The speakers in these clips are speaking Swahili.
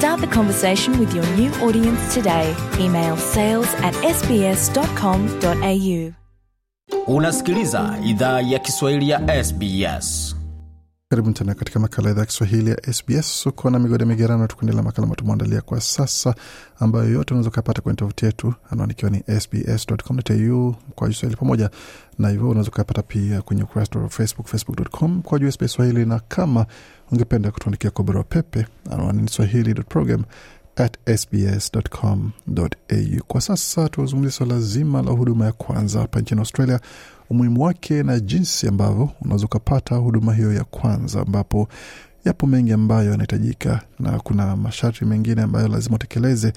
Start the conversation with your new audience today. Email sales at sbs.com.au. Unasikiliza idhaa ya Kiswahili ya SBS. Karibu tena katika makala idhaa ya Kiswahili ya SBS. Uko na migode migerano, tukuendelea makala ambayo tumeandalia kwa sasa, ambayo yote unaweza ukapata kwenye tovuti yetu, anwani ikiwa ni sbs.com.au kwa Kiswahili, pamoja na hivyo unaweza ukapata pia kwenye ukurasa wa Facebook, facebook.com kwa juu SBS Swahili, na kama ungependa kutuandikia kwa barua pepe, anwani ni swahili.program. Kwa sasa tuzungumzia swala zima la huduma ya kwanza hapa nchini Australia, umuhimu wake na jinsi ambavyo unaweza ukapata huduma hiyo ya kwanza, ambapo yapo mengi ambayo yanahitajika na kuna masharti mengine ambayo lazima utekeleze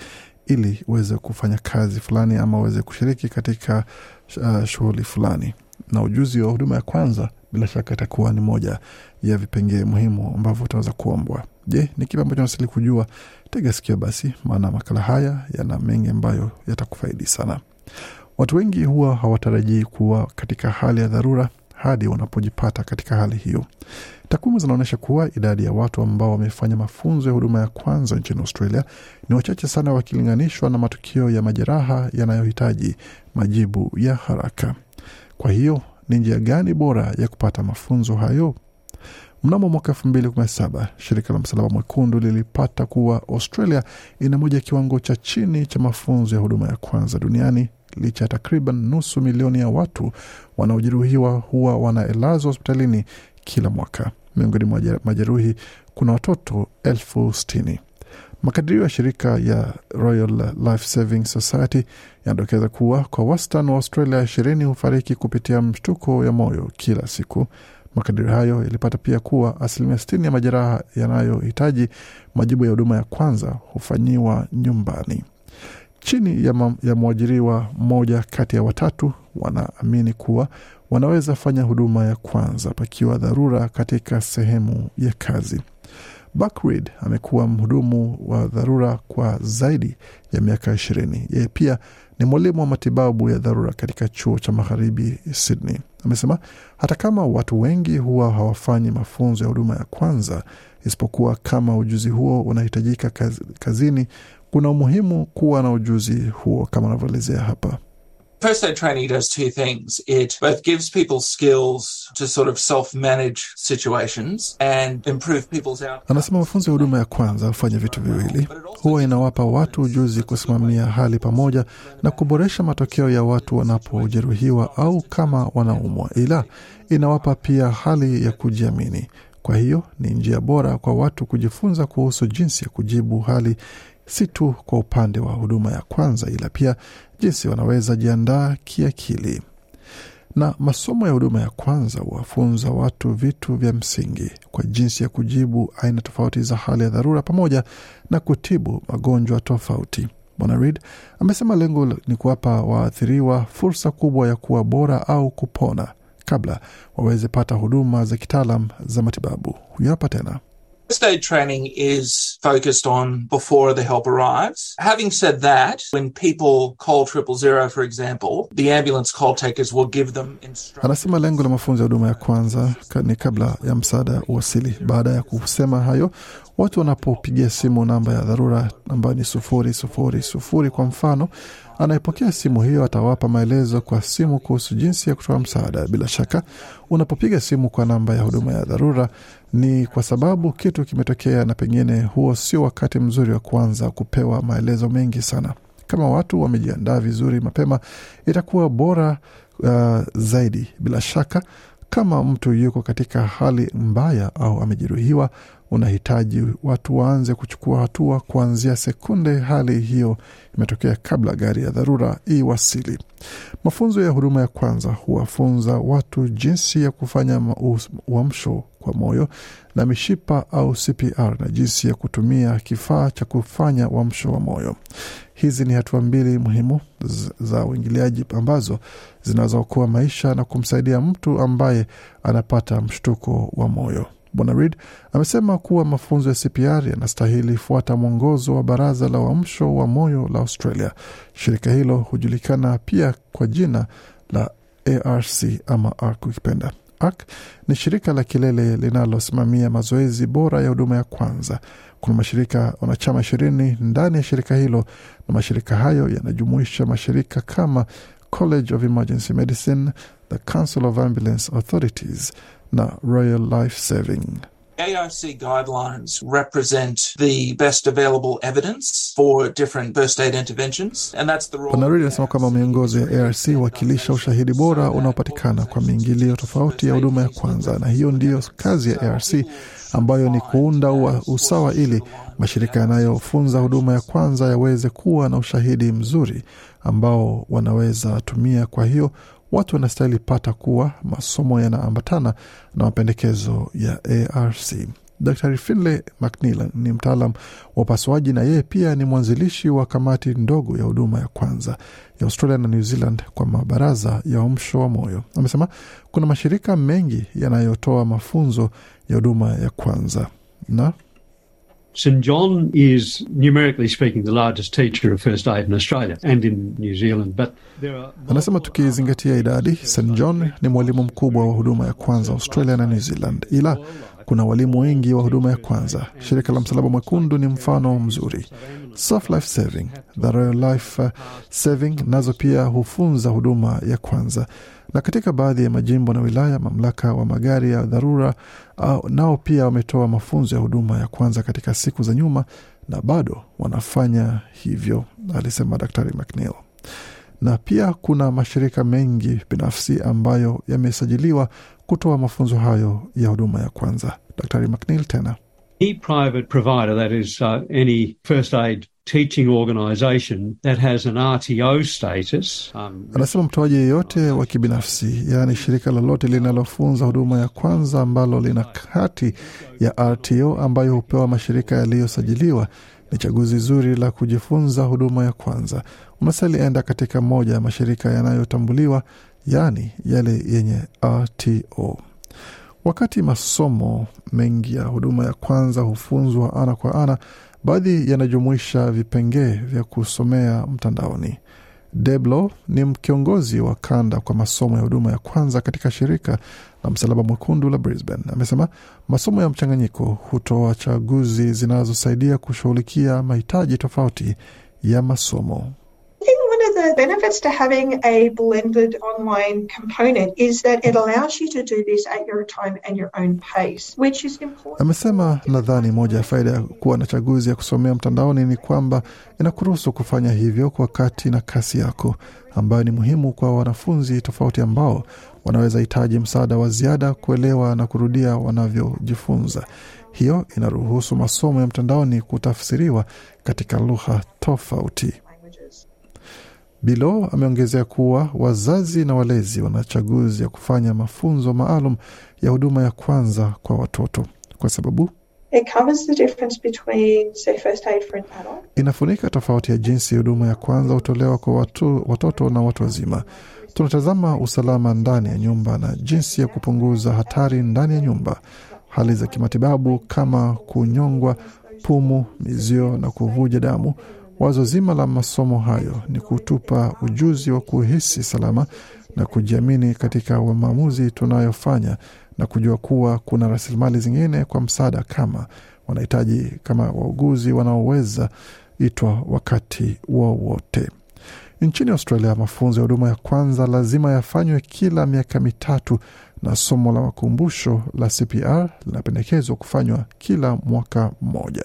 ili uweze kufanya kazi fulani ama uweze kushiriki katika uh, shughuli fulani, na ujuzi wa huduma ya kwanza bila shaka itakuwa ni moja ya vipengee muhimu ambavyo utaweza kuombwa. Je, ni kipi ambacho nasili kujua? Tega sikio basi, maana makala haya yana mengi ambayo yatakufaidi sana. Watu wengi huwa hawatarajii kuwa katika hali ya dharura hadi wanapojipata katika hali hiyo. Takwimu zinaonyesha kuwa idadi ya watu ambao wamefanya mafunzo ya huduma ya kwanza nchini Australia ni wachache sana wakilinganishwa na matukio ya majeraha yanayohitaji majibu ya haraka. Kwa hiyo ni njia gani bora ya kupata mafunzo hayo? Mnamo mwaka elfu mbili kumi na saba shirika la Msalaba Mwekundu lilipata kuwa Australia ina moja ya kiwango cha chini cha mafunzo ya huduma ya kwanza duniani licha ya takriban nusu milioni ya watu wanaojeruhiwa huwa wanaelazwa hospitalini kila mwaka. Miongoni mwa majeruhi kuna watoto elfu sitini. Makadirio ya shirika ya Royal Life Saving Society yanadokeza kuwa kwa wastani wa Australia ishirini hufariki kupitia mshtuko ya moyo kila siku. Makadirio hayo yalipata pia kuwa asilimia sitini ya majeraha yanayohitaji majibu ya huduma ya kwanza hufanyiwa nyumbani. Chini ya, ya mwajiriwa mmoja kati ya watatu wanaamini kuwa wanaweza fanya huduma ya kwanza pakiwa dharura katika sehemu ya kazi. Buck amekuwa mhudumu wa dharura kwa zaidi ya miaka ishirini. Yeye pia ni mwalimu wa matibabu ya dharura katika chuo cha magharibi Sydney. Amesema hata kama watu wengi huwa hawafanyi mafunzo ya huduma ya kwanza, isipokuwa kama ujuzi huo unahitajika kazini, kuna umuhimu kuwa na ujuzi huo kama anavyoelezea hapa. First aid training does two things. It both gives people skills to sort of self-manage situations and improve people's outcomes. Anasema mafunzo ya huduma ya kwanza hufanya vitu viwili. Huwa inawapa watu ujuzi kusimamia hali pamoja na kuboresha matokeo ya watu wanapojeruhiwa au kama wanaumwa, ila inawapa pia hali ya kujiamini. Kwa hiyo ni njia bora kwa watu kujifunza kuhusu jinsi ya kujibu hali si tu kwa upande wa huduma ya kwanza ila pia jinsi wanaweza jiandaa kiakili. Na masomo ya huduma ya kwanza huwafunza watu vitu vya msingi kwa jinsi ya kujibu aina tofauti za hali ya dharura pamoja na kutibu magonjwa tofauti. Bwana Reid amesema lengo ni kuwapa waathiriwa fursa kubwa ya kuwa bora au kupona kabla waweze pata huduma za kitaalam za matibabu. Huyo hapa tena. First aid training is focused on before the help arrives. Having said that, when people call triple zero, for example, the ambulance call takers will give them instructions. Anasema lengo la mafunzo ya huduma ya kwanza ni kabla ya msaada uwasili. Baada ya kusema hayo, watu wanapopigia simu namba ya dharura ambayo ni sufuri sufuri sufuri kwa mfano, anayepokea simu hiyo atawapa maelezo kwa simu kuhusu jinsi ya kutoa msaada. Bila shaka, unapopiga simu kwa namba ya huduma ya dharura ni kwa sababu kitu kimetokea, na pengine huo sio wakati mzuri wa kuanza kupewa maelezo mengi sana. Kama watu wamejiandaa vizuri mapema, itakuwa bora uh, zaidi. Bila shaka, kama mtu yuko katika hali mbaya au amejeruhiwa, unahitaji watu waanze kuchukua hatua kuanzia sekunde hali hiyo imetokea kabla gari ya dharura iwasili. Mafunzo ya huduma ya kwanza huwafunza watu jinsi ya kufanya uamsho kwa moyo na mishipa au CPR na jinsi ya kutumia kifaa cha kufanya uamsho wa moyo. Hizi ni hatua mbili muhimu za uingiliaji ambazo zinaweza okoa maisha na kumsaidia mtu ambaye anapata mshtuko wa moyo. Bwana Reid amesema kuwa mafunzo ya CPR yanastahili fuata mwongozo wa Baraza la Uamsho wa Moyo la Australia. Shirika hilo hujulikana pia kwa jina la ARC ama ARC ukipenda. ARC ni shirika la kilele linalosimamia mazoezi bora ya huduma ya kwanza. Kuna mashirika wanachama ishirini ndani ya shirika hilo, na mashirika hayo yanajumuisha mashirika kama College of Emergency Medicine, the Council of Ambulance Authorities na Royal Life Saving. AIC guidelines represent the best available evidence for different first aid interventions and that's the role. Bwana Reid anasema kwamba miongozo ya ARC huwakilisha ushahidi bora unaopatikana kwa miingilio tofauti ya huduma ya kwanza, na hiyo ndiyo kazi ya ARC ambayo ni kuunda usawa ili mashirika yanayofunza huduma ya kwanza yaweze kuwa na ushahidi mzuri ambao wanaweza tumia. Kwa hiyo watu wanastahili pata kuwa masomo yanaambatana na mapendekezo ya ARC. Dr finley mcnilan ni mtaalam wa upasuaji na yeye pia ni mwanzilishi wa kamati ndogo ya huduma ya kwanza ya Australia na New Zealand kwa mabaraza ya uamsho wa moyo. Amesema kuna mashirika mengi yanayotoa mafunzo ya huduma ya kwanza na St John is numerically speaking the largest teacher of first aid in Australia and in New Zealand but there are Anasema tukizingatia idadi, St John ni mwalimu mkubwa wa huduma ya kwanza Australia na New Zealand, ila kuna walimu wengi wa huduma ya kwanza. Shirika la Msalaba Mwekundu ni mfano mzuri. Surf Life Saving, the Royal Life Saving nazo pia hufunza huduma ya kwanza, na katika baadhi ya majimbo na wilaya, mamlaka wa magari ya dharura nao pia wametoa mafunzo ya huduma ya kwanza katika siku za nyuma na bado wanafanya hivyo, alisema Daktari McNeil na pia kuna mashirika mengi binafsi ambayo yamesajiliwa kutoa mafunzo hayo ya huduma ya kwanza. Daktari McNeil tena any private provider that is uh, any first aid teaching organization that has an RTO status um, anasema mtoaji yeyote wa kibinafsi, yaani shirika lolote linalofunza huduma ya kwanza ambalo lina hati ya RTO ambayo hupewa mashirika yaliyosajiliwa ni chaguzi zuri la kujifunza huduma ya kwanza. Unasali enda katika moja ya mashirika yanayotambuliwa, yaani yale yenye RTO. Wakati masomo mengi ya huduma ya kwanza hufunzwa ana kwa ana, baadhi yanajumuisha vipengee vya kusomea mtandaoni. Deblo ni mkiongozi wa kanda kwa masomo ya huduma ya kwanza katika shirika la Msalaba Mwekundu la Brisbane. Amesema masomo ya mchanganyiko hutoa chaguzi zinazosaidia kushughulikia mahitaji tofauti ya masomo. The benefits to having a blended online component is that it allows you to do this at your time and your own pace, which is important. Amesema nadhani moja ya faida ya kuwa na chaguzi ya kusomea mtandaoni ni kwamba inakuruhusu kufanya hivyo kwa wakati na kasi yako, ambayo ni muhimu kwa wanafunzi tofauti ambao wanaweza hitaji msaada wa ziada kuelewa na kurudia wanavyojifunza. Hiyo inaruhusu masomo ya mtandaoni kutafsiriwa katika lugha tofauti. Bilo ameongezea kuwa wazazi na walezi wana chaguzi ya kufanya mafunzo maalum ya huduma ya kwanza kwa watoto kwa sababu It covers the difference between, say, first aid for an adult. inafunika tofauti ya jinsi huduma ya kwanza hutolewa kwa watu, watoto na watu wazima. Tunatazama usalama ndani ya nyumba na jinsi ya kupunguza hatari ndani ya nyumba, hali za kimatibabu kama kunyongwa, pumu, mizio na kuvuja damu. Wazo zima la masomo hayo ni kutupa ujuzi wa kuhisi salama na kujiamini katika maamuzi tunayofanya na kujua kuwa kuna rasilimali zingine kwa msaada kama wanahitaji, kama wauguzi wanaoweza itwa wakati wowote. Nchini Australia, mafunzo ya huduma ya kwanza lazima yafanywe kila miaka mitatu na somo la makumbusho la CPR linapendekezwa kufanywa kila mwaka mmoja.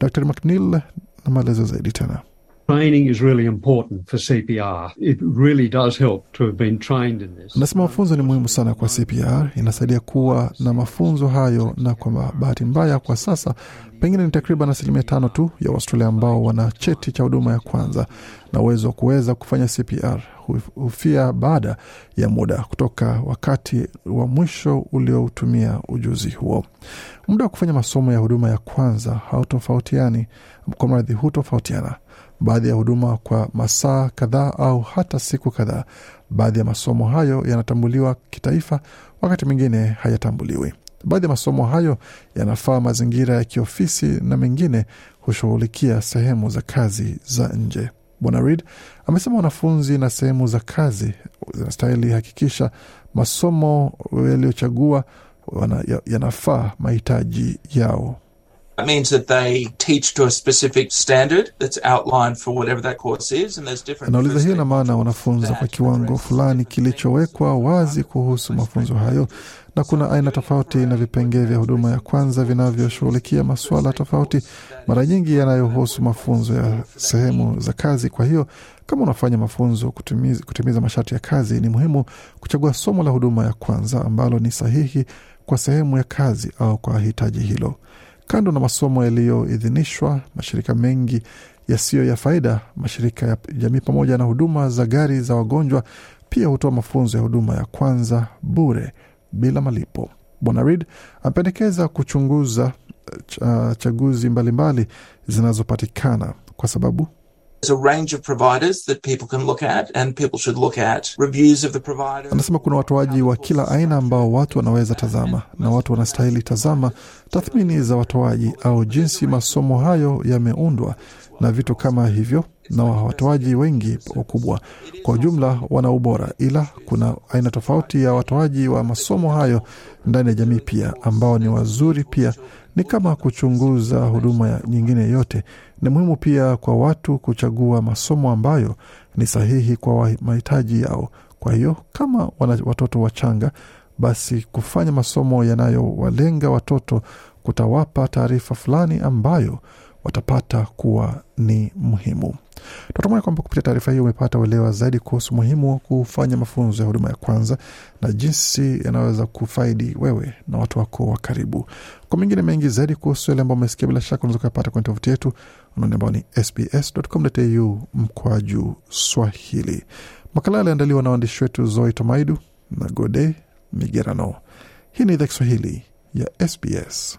Dr McNeil na maelezo zaidi tena. Training is really important for CPR. It really does help to have been trained in this. Anasema mafunzo ni muhimu sana kwa CPR, inasaidia kuwa na mafunzo hayo, na kwa bahati mbaya kwa sasa pengine ni takriban asilimia tano tu ya Waustralia ambao wana cheti cha huduma ya kwanza na uwezo wa kuweza kufanya CPR hufia baada ya muda kutoka wakati wa mwisho uliotumia ujuzi huo. Muda wa kufanya masomo ya huduma ya kwanza hautofautiani, kwa mradhi hutofautiana baadhi ya huduma kwa masaa kadhaa au hata siku kadhaa. Baadhi ya masomo hayo yanatambuliwa kitaifa, wakati mwingine hayatambuliwi. Baadhi ya masomo hayo yanafaa mazingira ya kiofisi na mengine hushughulikia sehemu za kazi za nje. Bwana Reid amesema wanafunzi na sehemu za kazi zinastahili hakikisha masomo yaliyochagua yanafaa mahitaji yao. That means that they teach to a specific standard that's outlined for whatever that course is and there's different Anauliza hiyo ina maana wanafunza kwa kiwango fulani kilichowekwa wazi kuhusu mafunzo hayo, na kuna aina tofauti na vipengee vya huduma ya kwanza vinavyoshughulikia masuala tofauti, mara nyingi yanayohusu mafunzo ya sehemu za kazi. Kwa hiyo kama unafanya mafunzo kutimiza, kutimiza masharti ya kazi, ni muhimu kuchagua somo la huduma ya kwanza ambalo ni sahihi kwa sehemu ya kazi au kwa hitaji hilo. Kando na masomo yaliyoidhinishwa, mashirika mengi yasiyo ya faida, mashirika ya jamii pamoja na huduma za gari za wagonjwa pia hutoa mafunzo ya huduma ya kwanza bure bila malipo. Bwana Reid amependekeza kuchunguza ch chaguzi mbalimbali zinazopatikana kwa sababu Anasema kuna watoaji wa kila aina ambao watu wanaweza tazama na watu wanastahili tazama tathmini za watoaji au jinsi masomo hayo yameundwa na vitu kama hivyo, na watoaji wengi wakubwa kwa ujumla wana ubora, ila kuna aina tofauti ya watoaji wa masomo hayo ndani ya jamii pia ambao ni wazuri pia. Ni kama kuchunguza huduma nyingine yote. Ni muhimu pia kwa watu kuchagua masomo ambayo ni sahihi kwa mahitaji yao. Kwa hiyo kama wana watoto wachanga, basi kufanya masomo yanayowalenga watoto kutawapa taarifa fulani ambayo watapata kuwa ni muhimu. Tunatumai kwamba kupitia taarifa hiyo umepata uelewa zaidi kuhusu umuhimu wa kufanya mafunzo ya huduma ya kwanza na jinsi yanaweza kufaidi wewe na watu wako wa karibu. Kwa mengine mengi zaidi kuhusu yale ambao umesikia, bila shaka unaweza kuyapata kwenye tovuti yetu anwani ambao ni sbs.com.au mkwaju Swahili. Makala yaliandaliwa na waandishi wetu Zoe Tomaidu na Gode Migerano. Hii ni idhaa Kiswahili ya SBS.